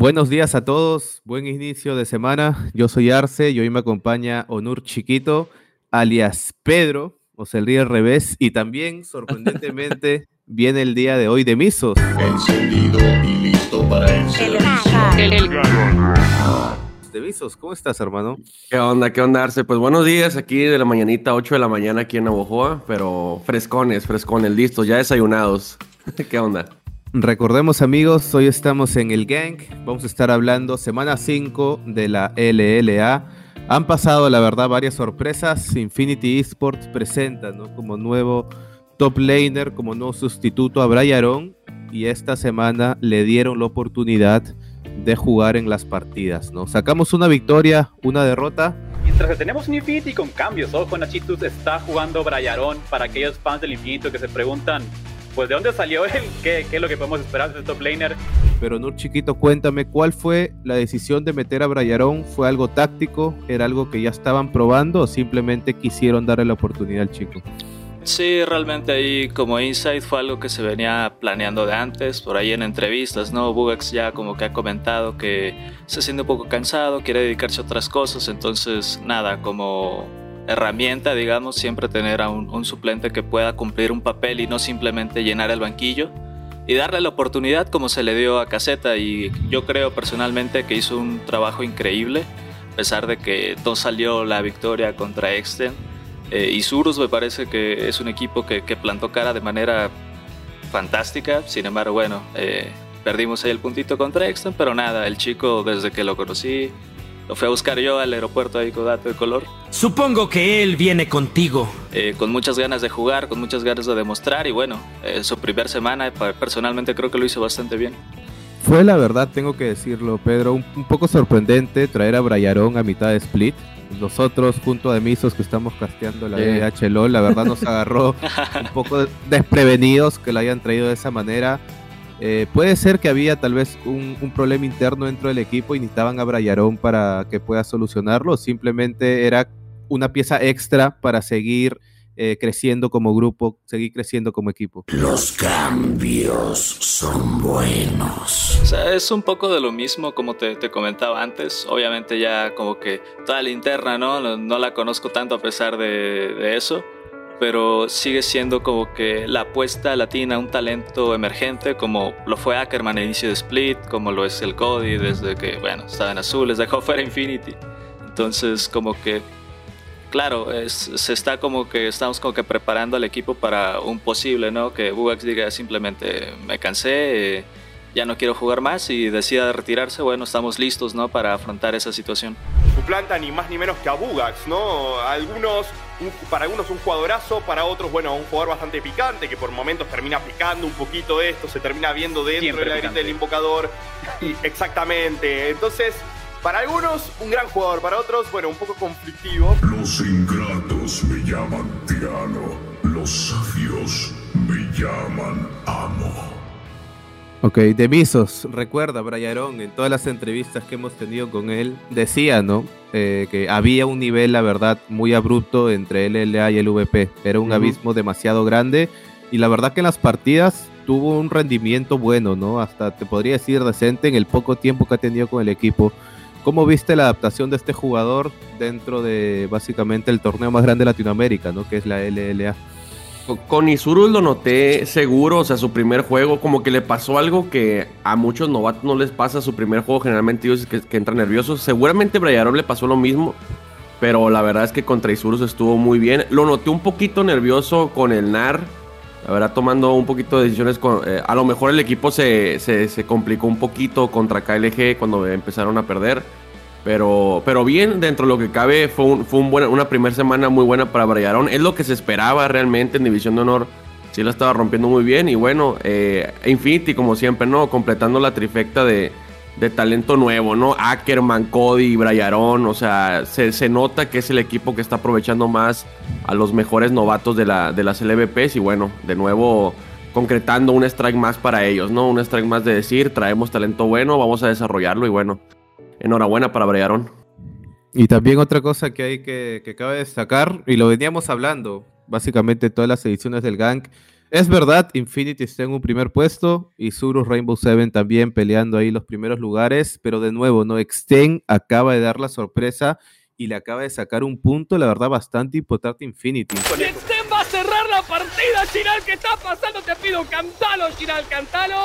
Buenos días a todos, buen inicio de semana. Yo soy Arce y hoy me acompaña Onur Chiquito, alias Pedro, o sea, el día al revés, y también, sorprendentemente, viene el día de hoy de Misos. Encendido y listo para el De Misos, ¿cómo estás, hermano? ¿Qué onda? ¿Qué onda, Arce? Pues buenos días aquí de la mañanita, 8 de la mañana aquí en Navojoa, pero frescones, frescones, listos, ya desayunados. ¿Qué onda? Recordemos amigos, hoy estamos en el Gang, vamos a estar hablando semana 5 de la LLA. Han pasado, la verdad, varias sorpresas. Infinity Esports presenta ¿no? como nuevo top laner, como nuevo sustituto a Bryaron y esta semana le dieron la oportunidad de jugar en las partidas. ¿no? Sacamos una victoria, una derrota. Mientras que tenemos un Infinity con cambios, ojo, Nachitus está jugando Bryaron para aquellos fans del Infinito que se preguntan pues de dónde salió él, ¿Qué, qué, es lo que podemos esperar de top laner. Pero Nur Chiquito, cuéntame, ¿cuál fue la decisión de meter a Brayarón? ¿Fue algo táctico? ¿Era algo que ya estaban probando o simplemente quisieron darle la oportunidad al chico? Sí, realmente ahí como insight fue algo que se venía planeando de antes, por ahí en entrevistas, ¿no? Bugax ya como que ha comentado que se siente un poco cansado, quiere dedicarse a otras cosas, entonces nada, como herramienta, digamos, siempre tener a un, suplente que pueda cumplir un papel y no simplemente llenar el banquillo y darle la oportunidad como se le dio a Caseta. Y yo creo personalmente que hizo un trabajo increíble a pesar de que no salió la victoria contra Exten. Eh, y Surus me parece que es un equipo que, plantó cara de manera fantástica. Sin embargo bueno eh, perdimos ahí el puntito contra Exten pero nada el chico desde que lo conocí lo fui a buscar yo al aeropuerto ahí con dato de color. Supongo que él viene contigo. Eh, con muchas ganas de jugar, con muchas ganas de demostrar y bueno, eh, su primera semana personalmente creo que lo hizo bastante bien. Fue la verdad, tengo que decirlo, Pedro, un, poco sorprendente traer a Brayarón a mitad de split. Nosotros, junto a Misos que estamos casteando la yeah. la verdad nos agarró un poco desprevenidos que lo hayan traído de esa manera. Eh, puede ser que había tal vez un, problema interno dentro del equipo y necesitaban a Brayarón para que pueda solucionarlo. Simplemente era una pieza extra para seguir eh, creciendo como grupo, seguir creciendo como equipo. Los cambios son buenos. O sea, es un poco de lo mismo como te, comentaba antes. Obviamente ya como que toda la interna, ¿no? No, la conozco tanto a pesar de, de eso pero sigue siendo como que la apuesta latina, un talento emergente, como lo fue Ackerman al inicio de Split, como lo es el Cody desde que, bueno, estaba en azul, les dejó fuera Infinity. Entonces, como que, claro, se está como que, estamos como que preparando al equipo para un posible, ¿no? Que Bugax diga simplemente, me cansé, eh, ya no quiero jugar más y decida retirarse, bueno, estamos listos, ¿no? Para afrontar esa situación. Suplanta ni más ni menos que a Bugax, ¿no? Algunos para algunos un jugadorazo, para otros, bueno, un jugador bastante picante que por momentos termina picando un poquito esto, se termina viendo dentro de la grita del invocador. Y, exactamente. Entonces, para algunos, un gran jugador, para otros, bueno, un poco conflictivo. Los ingratos me llaman tirano, los sabios me llaman amo. Ok, de Misos, recuerda, Brian, en todas las entrevistas que hemos tenido con él, decía, ¿no? Eh, que había un nivel, la verdad, muy abrupto entre el LA y el VP. Era un abismo demasiado grande y la verdad que en las partidas tuvo un rendimiento bueno, ¿no? Hasta te podría decir decente en el poco tiempo que ha tenido con el equipo. ¿Cómo viste la adaptación de este jugador dentro de básicamente el torneo más grande de Latinoamérica, ¿no? Que es la LLA. Con Isurus lo noté seguro, o sea, su primer juego, como que le pasó algo que a muchos novatos no les pasa su primer juego, generalmente ellos que, que entran nerviosos. Seguramente Brayarov le pasó lo mismo, pero la verdad es que contra Isurus estuvo muy bien. Lo noté un poquito nervioso con el NAR, la verdad tomando un poquito de decisiones. Con, eh, a lo mejor el equipo se, se, se complicó un poquito contra KLG cuando empezaron a perder. Pero, pero bien, dentro de lo que cabe, fue, fue un una primera semana muy buena para Brayarón. Es lo que se esperaba realmente en División de Honor. Sí la estaba rompiendo muy bien. Y bueno, eh, Infinity, como siempre, ¿no? Completando la trifecta de, de talento nuevo, ¿no? Ackerman, Cody, Brayarón. O sea, se, se, nota que es el equipo que está aprovechando más a los mejores novatos de, la, de las LVPs. Y bueno, de nuevo concretando un strike más para ellos, ¿no? Un strike más de decir, traemos talento bueno, vamos a desarrollarlo y bueno enhorabuena para Brearón. Y también otra cosa que hay que, que cabe destacar, y lo veníamos hablando, básicamente todas las ediciones del Gang, Es verdad, Infinity está en un primer puesto y Surus Rainbow Seven también peleando ahí los primeros lugares, pero de nuevo, ¿no? Extend acaba de dar la sorpresa y le acaba de sacar un punto, la verdad, bastante importante Infinity. Extend a cerrar la partida, Chiral, ¿qué está pasando? Te pido, cantalo, Chiral, cantalo.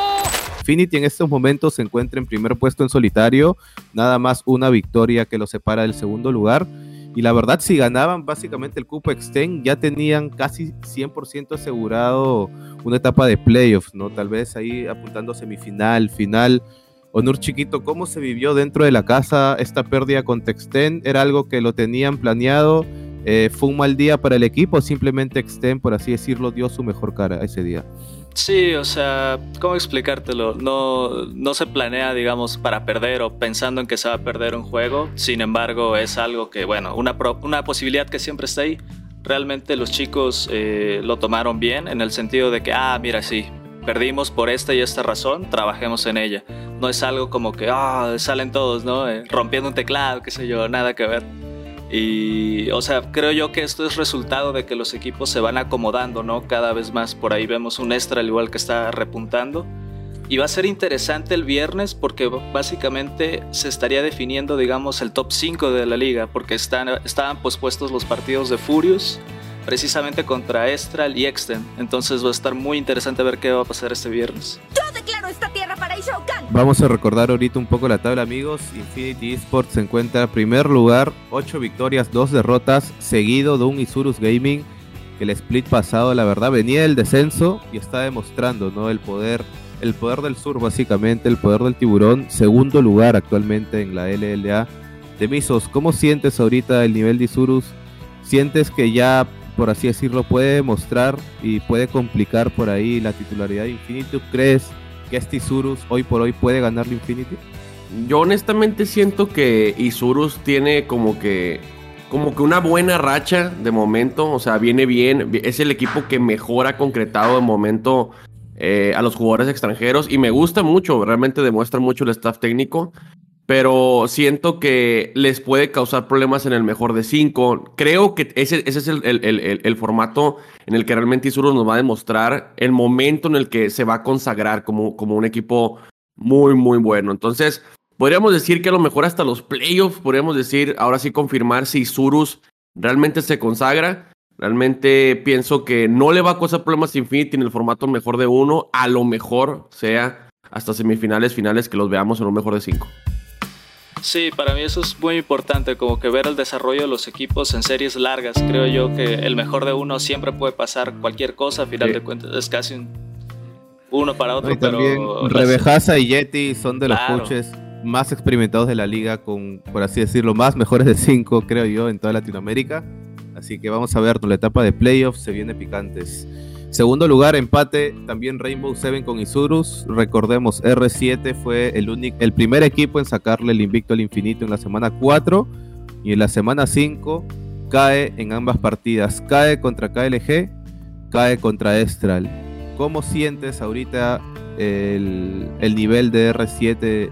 Infinity en estos momentos se encuentra en primer puesto en solitario, nada más una victoria que lo separa del segundo lugar. Y la verdad, si ganaban básicamente el cupo Extend, ya tenían casi 100% asegurado una etapa de playoffs, ¿no? Tal vez ahí apuntando semifinal, final. Onur Chiquito, ¿cómo se vivió dentro de la casa esta pérdida con Extend? ¿Era algo que lo tenían planeado? Eh, ¿Fue un mal día para el equipo simplemente Extend, por así decirlo, dio su mejor cara ese día? Sí, o sea, ¿cómo explicártelo? No, no se planea, digamos, para perder o pensando en que se va a perder un juego. Sin embargo, es algo que, bueno, una, una posibilidad que siempre está ahí. Realmente los chicos eh, lo tomaron bien en el sentido de que, ah, mira, sí, perdimos por esta y esta razón, trabajemos en ella. No es algo como que, ah, salen todos, ¿no? Eh, rompiendo un teclado, qué sé yo, nada que ver. Y, o sea, creo yo que esto es resultado de que los equipos se van acomodando, ¿no? Cada vez más. Por ahí vemos un extra al igual que está repuntando. Y va a ser interesante el viernes porque básicamente se estaría definiendo, digamos, el top 5 de la liga, porque están, estaban pospuestos los partidos de Furious, precisamente contra Estral y Exten. Entonces va a estar muy interesante ver qué va a pasar este viernes. Yo declaro esta tierra para Ishokan. Vamos a recordar ahorita un poco la tabla, amigos. Infinity Esports se encuentra en primer lugar, 8 victorias, 2 derrotas, seguido de un Isurus Gaming, que el split pasado, la verdad, venía del descenso y está demostrando, ¿no? El poder, el poder del sur, básicamente, el poder del tiburón, segundo lugar actualmente en la LLA. De Misos, ¿cómo sientes ahorita el nivel de Isurus? ¿Sientes que ya por así decirlo, puede demostrar y puede complicar por ahí la titularidad de Infinity. ¿Crees este Isurus hoy por hoy puede ganarle Infinity? Yo honestamente siento que Isurus tiene como que como que una buena racha de momento, o sea, viene bien, es el equipo que mejor ha concretado de momento eh, a los jugadores extranjeros y me gusta mucho, realmente demuestra mucho el staff técnico pero siento que les puede causar problemas en el mejor de cinco. Creo que ese, ese es el, formato en el que realmente Isurus nos va a demostrar el momento en el que se va a consagrar como, como un equipo muy, muy bueno. Entonces, podríamos decir que a lo mejor hasta los playoffs, podríamos decir, ahora sí confirmar si Isurus realmente se consagra. Realmente pienso que no le va a causar problemas Infinity en el formato mejor de uno. A lo mejor sea hasta semifinales, finales que los veamos en un mejor de cinco. Sí, para mí eso es muy importante, como que ver el desarrollo de los equipos en series largas. Creo yo que el mejor de uno siempre puede pasar cualquier cosa, a final de cuentas es casi un uno para otro. pero Rebejaza y Yeti son de los coaches más experimentados de la liga, con, por así decirlo, más mejores de cinco, creo yo, en toda Latinoamérica. Así que vamos a ver, la etapa de playoffs se viene picantes. Segundo lugar, empate también Rainbow Seven con Isurus. Recordemos, R7 fue el, único, el primer equipo en sacarle el invicto al infinito en la semana 4 y en la semana 5 cae en ambas partidas. Cae contra KLG, cae contra Estral. ¿Cómo sientes ahorita el, el nivel de R7,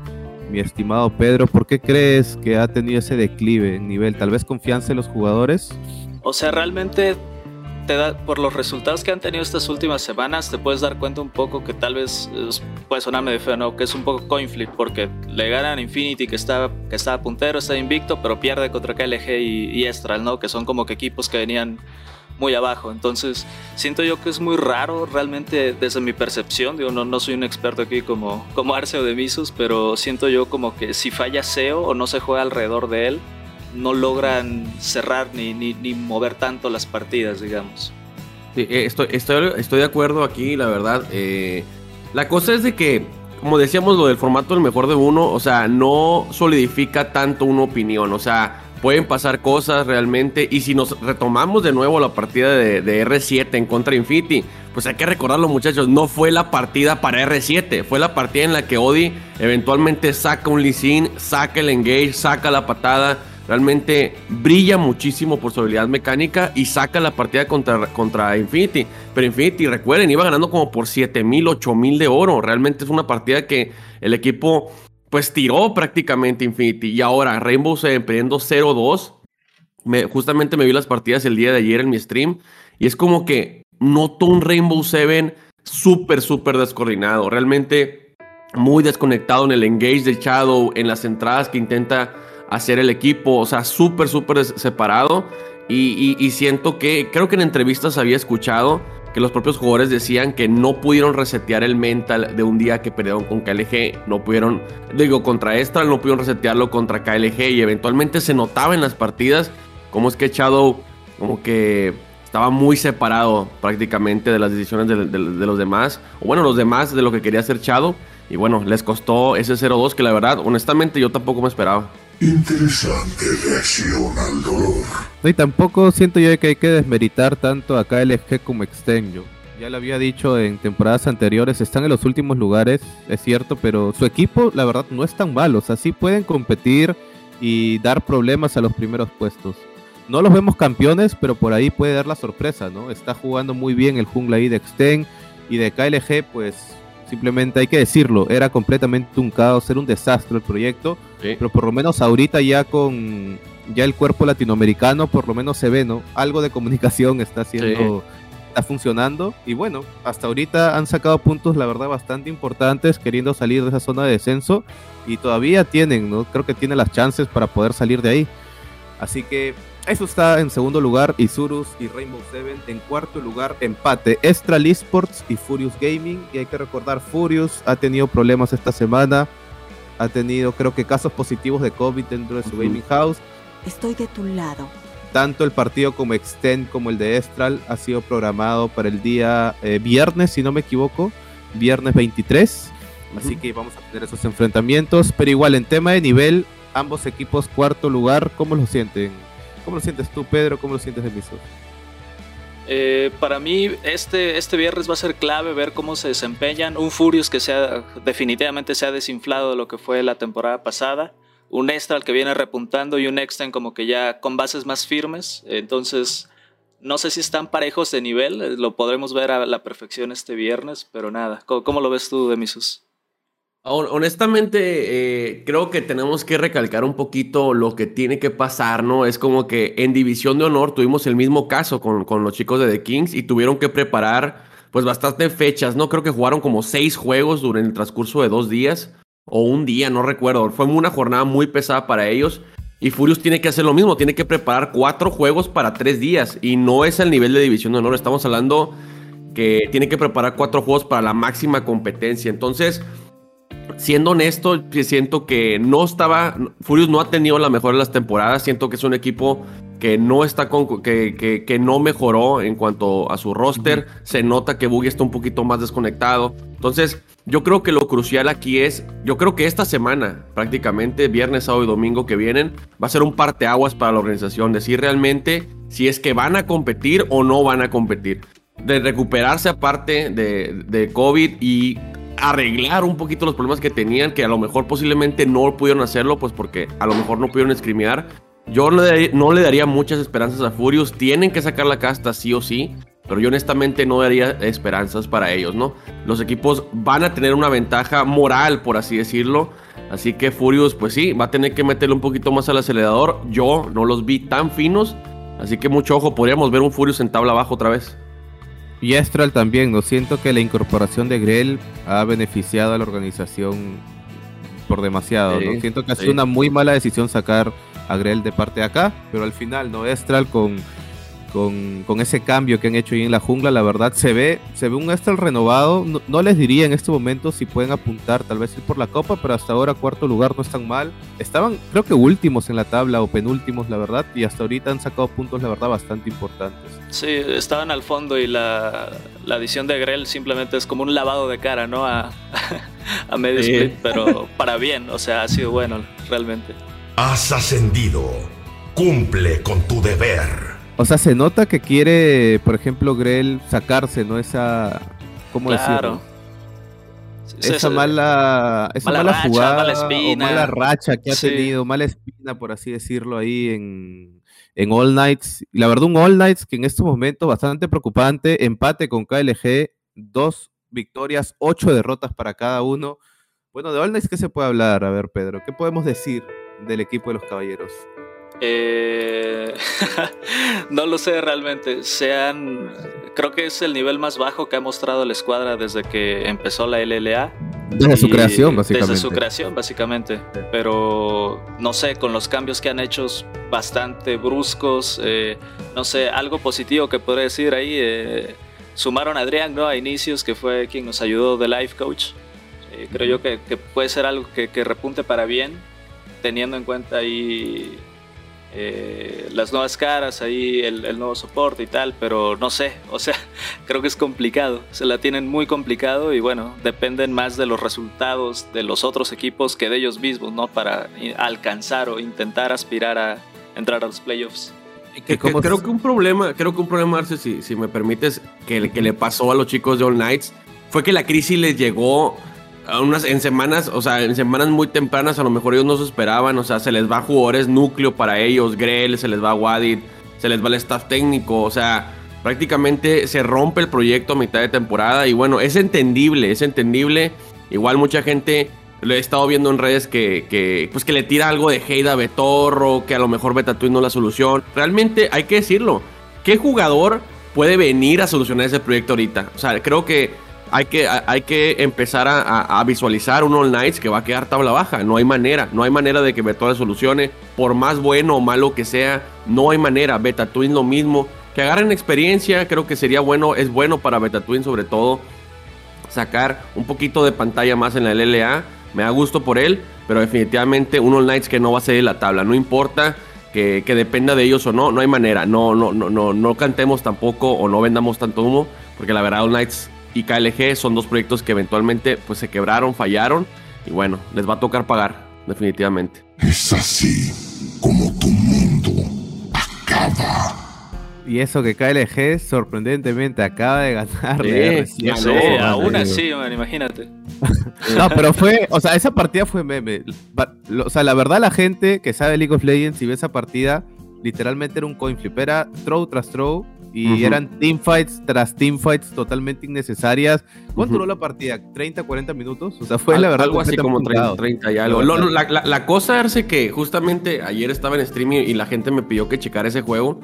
mi estimado Pedro? ¿Por qué crees que ha tenido ese declive en nivel? ¿Tal vez confianza en los jugadores? O sea, realmente da, por los resultados que han tenido estas últimas semanas, te puedes dar cuenta un poco que tal vez puede sonarme de feo, ¿no? Que es un poco coin flip, porque le ganan Infinity, que está, que está puntero, está invicto, pero pierde contra KLG y, y Estral, ¿no? Que son como que equipos que venían muy abajo. Entonces, siento yo que es muy raro realmente desde mi percepción. Digo, no, no soy un experto aquí como, como Arce o de Misus, pero siento yo como que si falla SEO o no se juega alrededor de él, no logran cerrar ni, ni, mover tanto las partidas, digamos. Eh, estoy, estoy, estoy, de acuerdo aquí, la verdad. Eh, la cosa es de que, como decíamos, lo del formato del mejor de uno, o sea, no solidifica tanto una opinión, o sea, pueden pasar cosas realmente. Y si nos retomamos de nuevo la partida de, R7 en contra Infinity, pues hay que recordarlo, muchachos, no fue la partida para R7, fue la partida en la que Odi eventualmente saca un Lee saca el engage, saca la patada realmente brilla muchísimo por su habilidad mecánica y saca la partida contra, Infinity. Pero Infinity, recuerden, iba ganando como por 7000, 8000 de oro. Realmente es una partida que el equipo pues tiró prácticamente Infinity. Y ahora Rainbow se perdiendo 0-2. justamente me vi las partidas el día de ayer en mi stream. Y es como que noto un Rainbow Seven súper, súper descoordinado. Realmente muy desconectado en el engage de Shadow, en las entradas que intenta hacer el equipo. O sea, súper, súper separado. Y, siento que, creo que en entrevistas había escuchado que los propios jugadores decían que no pudieron resetear el mental de un día que perdieron con KLG, no pudieron, digo, contra Estral no pudieron resetearlo contra KLG y eventualmente se notaba en las partidas como es que Shadow como que estaba muy separado prácticamente de las decisiones de, los demás, o bueno, los demás de lo que quería hacer Shadow, y bueno, les costó ese 0-2 que la verdad, honestamente yo tampoco me esperaba. Interesante reacción al dolor. y tampoco siento yo que hay que desmeritar tanto a KLG como Extenjo. Ya lo había dicho en temporadas anteriores, están en los últimos lugares, es cierto, pero su equipo, la verdad, no es tan malo. O pueden competir y dar problemas a los primeros puestos. No los vemos campeones, pero por ahí puede dar la sorpresa, ¿no? Está jugando muy bien el jungla ahí de Extend y de KLG, pues simplemente hay que decirlo, era completamente un caos, era un desastre el proyecto, pero por lo menos ahorita ya con ya el cuerpo latinoamericano, por lo menos se ve, ¿no? Algo de comunicación está haciendo, está funcionando y bueno, hasta ahorita han sacado puntos, la verdad, bastante importantes queriendo salir de esa zona de descenso y todavía tienen, ¿no? Creo que tienen las chances para poder salir de ahí. Así que eso está en segundo lugar, Isurus y Rainbow Seven. En cuarto lugar, empate, Estral Esports y Furious Gaming. Y hay que recordar, Furious ha tenido problemas esta semana. Ha tenido, creo que, casos positivos de COVID dentro de su gaming house. Estoy de tu lado. Tanto el partido como Extend como el de Estral ha sido programado para el día eh, viernes, si no me equivoco, viernes 23. Así que vamos a tener esos enfrentamientos. Pero igual, en tema de nivel, ambos equipos cuarto lugar, ¿cómo lo sienten? ¿Cómo lo sientes tú, Pedro? ¿Cómo lo sientes, Emiso? Eh, para mí este, este viernes va a ser clave ver cómo se desempeñan. Un Furious que definitivamente se ha desinflado de lo que fue la temporada pasada. Un Estral que viene repuntando y un Exten como que ya con bases más firmes. Entonces, no sé si están parejos de nivel. Lo podremos ver a la perfección este viernes, pero nada. ¿Cómo, lo ves tú, Demisus? Honestamente, eh, creo que tenemos que recalcar un poquito lo que tiene que pasar, ¿no? Es como que en División de Honor tuvimos el mismo caso con, con los chicos de The Kings y tuvieron que preparar pues bastante fechas, ¿no? Creo que jugaron como seis juegos durante el transcurso de dos días o un día, no recuerdo. Fue una jornada muy pesada para ellos. Y Furious tiene que hacer lo mismo, tiene que preparar cuatro juegos para tres días. Y no es el nivel de División de Honor, estamos hablando que tiene que preparar cuatro juegos para la máxima competencia. Entonces, siendo honesto, siento que no estaba. Furious no ha tenido la mejor de las temporadas. Siento que es un equipo que no está con, que, que, no mejoró en cuanto a su roster. Se nota que Boogie está un poquito más desconectado. Entonces, yo creo que lo crucial aquí es. Yo creo que esta semana, prácticamente, viernes, sábado y domingo que vienen, va a ser un parteaguas para la organización. Decir realmente si es que van a competir o no van a competir. De recuperarse aparte de, de COVID y arreglar un poquito los problemas que tenían, que a lo mejor posiblemente no pudieron hacerlo, pues porque a lo mejor no pudieron escrimear. Yo no le, daría, muchas esperanzas a Furious. Tienen que sacar la casta sí o sí. Pero yo honestamente no daría esperanzas para ellos, ¿no? Los equipos van a tener una ventaja moral, por así decirlo. Así que Furious, pues sí, va a tener que meterle un poquito más al acelerador. Yo no los vi tan finos. Así que mucho ojo, podríamos ver un Furious en tabla abajo otra vez. Y Astral también, ¿no? Siento que la incorporación de Grell ha beneficiado a la organización por demasiado, ¿no? Siento que ha sido una muy mala decisión sacar a Grell de parte de acá, pero al final, ¿no? Astral con con, ese cambio que han hecho ahí en la jungla, la verdad se ve, se ve un Astral renovado. No, les diría en este momento si pueden apuntar, tal vez ir por la copa, pero hasta ahora cuarto lugar no están mal. Estaban, creo que últimos en la tabla o penúltimos, la verdad, y hasta ahorita han sacado puntos, la verdad, bastante importantes. Sí, estaban al fondo y la, la adición de Grell simplemente es como un lavado de cara, ¿no? A, a medio split, pero para bien, o sea, ha sido bueno, realmente. Has ascendido. Cumple con tu deber. O sea, se nota que quiere, por ejemplo, Grell sacarse, ¿no? Esa. ¿Cómo decirlo? esa mala, esa mala, jugada mala o mala racha que ha tenido, mala espina, por así decirlo, ahí en, en All Nights. Y la verdad, un All Nights que en este momento bastante preocupante, empate con KLG, dos victorias, ocho derrotas para cada uno. Bueno, de All Nights, ¿qué se puede hablar? A ver, Pedro, ¿qué podemos decir del equipo de los caballeros? Eh, no lo sé realmente. Sean, creo que es el nivel más bajo que ha mostrado la escuadra desde que empezó la LLA. Desde su creación, básicamente. Desde su creación, básicamente. Pero no sé, con los cambios que han hecho bastante bruscos, eh, no sé, algo positivo que podría decir ahí. Eh, sumaron a Adrián ¿no? a inicios, que fue quien nos ayudó de Life Coach. creo yo que, puede ser algo que, que repunte para bien, teniendo en cuenta ahí eh, las nuevas caras, ahí el, nuevo soporte y tal, pero no sé, o sea, creo que es complicado, se la tienen muy complicado y bueno, dependen más de los resultados de los otros equipos que de ellos mismos, ¿no? Para alcanzar o intentar aspirar a entrar a los playoffs. creo que un problema, creo que un problema, Arce, si, si me permites, que, que le pasó a los chicos de All Knights fue que la crisis les llegó unas, en semanas, o sea, en semanas muy tempranas a lo mejor ellos no se esperaban, o sea, se les va jugadores núcleo para ellos, Grell, se les va Wadid, se les va el staff técnico, o sea, prácticamente se rompe el proyecto a mitad de temporada y bueno, es entendible, es entendible. Igual mucha gente lo he estado viendo en redes que, que, pues que le tira algo de hate a Betorro, que a lo mejor Betatwin no la solución. Realmente hay que decirlo, ¿qué jugador puede venir a solucionar ese proyecto ahorita? O sea, creo que hay que, hay que empezar a, visualizar un All Knights que va a quedar tabla baja. No hay manera, no hay manera de que Beto solucione. Por más bueno o malo que sea, no hay manera. Beta Twin lo mismo. Que agarren experiencia, creo que sería bueno, es bueno para Beta Twin sobre todo sacar un poquito de pantalla más en la LLA. Me da gusto por él, pero definitivamente un All Knights que no va a ser la tabla. No importa que, dependa de ellos o no, no hay manera. No, no, no, no, no cantemos tampoco o no vendamos tanto humo, porque la verdad All Knights y KLG son dos proyectos que eventualmente pues se quebraron, fallaron y bueno, les va a tocar pagar definitivamente. Es así como tu mundo acaba. Y eso que KLG sorprendentemente acaba de ganarle. Sí, sí, aún así, imagínate. no, pero fue, o sea, esa partida fue meme. O sea, la verdad la gente que sabe League of Legends y ve esa partida, literalmente era un coin flip, era throw tras throw y eran teamfights tras teamfights totalmente innecesarias. ¿Cuánto duró la partida? ¿30, 40 minutos? O sea, fue la verdad algo así como 30, 30 y algo. la, cosa es que justamente ayer estaba en streaming y la gente me pidió que checara ese juego.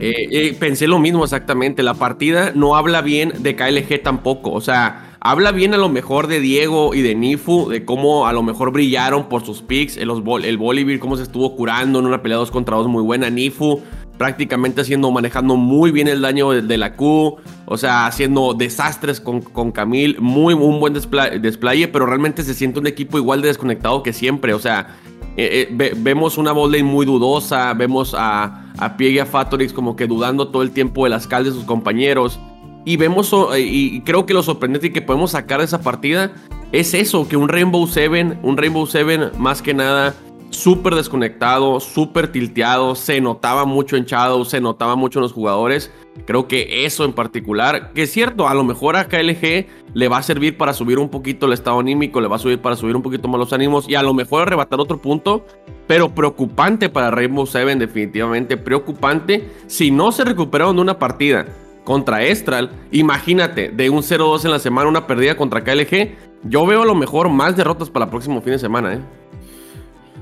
Eh, eh, pensé lo mismo exactamente. La partida no habla bien de KLG tampoco. O sea, Habla bien a lo mejor de Diego y de Nifu, de cómo a lo mejor brillaron por sus picks, el, el Bolivir, cómo se estuvo curando en una pelea 2 contra 2 muy buena. Nifu prácticamente haciendo, manejando muy bien el daño de, la Q, o sea, haciendo desastres con, con Camil, muy, un buen desplay, pero realmente se siente un equipo igual de desconectado que siempre, o sea, eh, eh, vemos una botlane muy dudosa, vemos a, a Piega Fatorix como que dudando todo el tiempo de las de sus compañeros. Y vemos, y creo que lo sorprendente que podemos sacar de esa partida es eso, que un Rainbow Seven, un Rainbow Seven más que nada súper desconectado, súper tilteado, se notaba mucho en Shadow, se notaba mucho en los jugadores. Creo que eso en particular, que es cierto, a lo mejor a KLG le va a servir para subir un poquito el estado anímico, le va a subir para subir un poquito más los ánimos y a lo mejor arrebatar otro punto, pero preocupante para Rainbow Seven, definitivamente preocupante si no se recuperaron de una partida contra Estral. Imagínate, de un 0-2 en la semana, una perdida contra KLG. Yo veo a lo mejor más derrotas para el próximo fin de semana, ¿eh?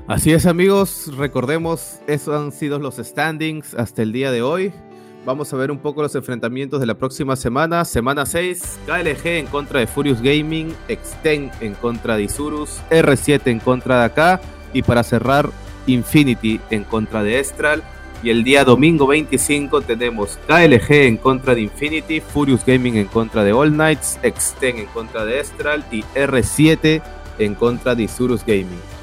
Así es amigos, recordemos, esos han sido los standings hasta el día de hoy. Vamos a ver un poco los enfrentamientos de la próxima semana. Semana 6, KLG en contra de Furious Gaming, Extend en contra de Isurus, R7 en contra de acá y para cerrar Infinity en contra de Estral. Y el día domingo 25 tenemos KLG en contra de Infinity, Furious Gaming en contra de All Knights, Extend en contra de Estral y R7 en contra de Isurus Gaming.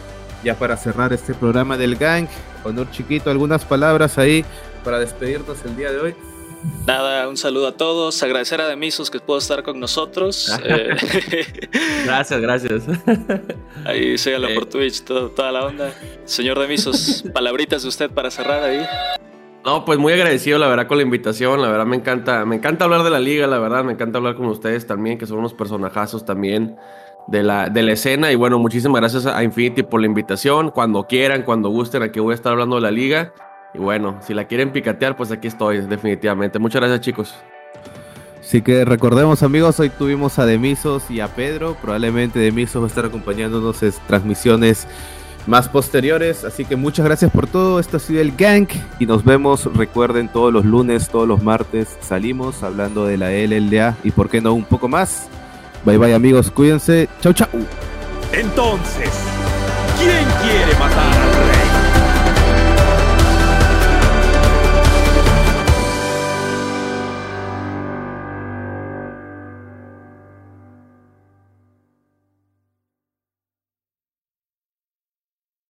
Ya para cerrar este programa del Gang, Honor Chiquito, algunas palabras ahí para despedirnos el día de hoy. Nada, un saludo a todos, agradecer a Demisos que pudo estar con nosotros. Eh, gracias, gracias. Ahí síganlo por Twitch, toda la onda. Señor Demisos, palabritas de usted para cerrar ahí. No, pues muy agradecido, la verdad, con la invitación. La verdad, me encanta, me encanta hablar de la liga, la verdad, me encanta hablar con ustedes también, que son unos personajazos también de la, de la escena. Y bueno, muchísimas gracias a Infinity por la invitación. Cuando quieran, cuando gusten, aquí voy a estar hablando de la liga. Y bueno, si la quieren picatear, pues aquí estoy, definitivamente. Muchas gracias, chicos. Así que recordemos amigos, hoy tuvimos a Demisos y a Pedro. Probablemente Demisos va a estar acompañándonos en transmisiones más posteriores. Así que muchas gracias por todo. Esto ha sido el Gank. Y nos vemos, recuerden, todos los lunes, todos los martes salimos hablando de la llda y por qué no un poco más. Bye bye amigos, cuídense. Chau chau. Entonces, ¿quién quiere matar?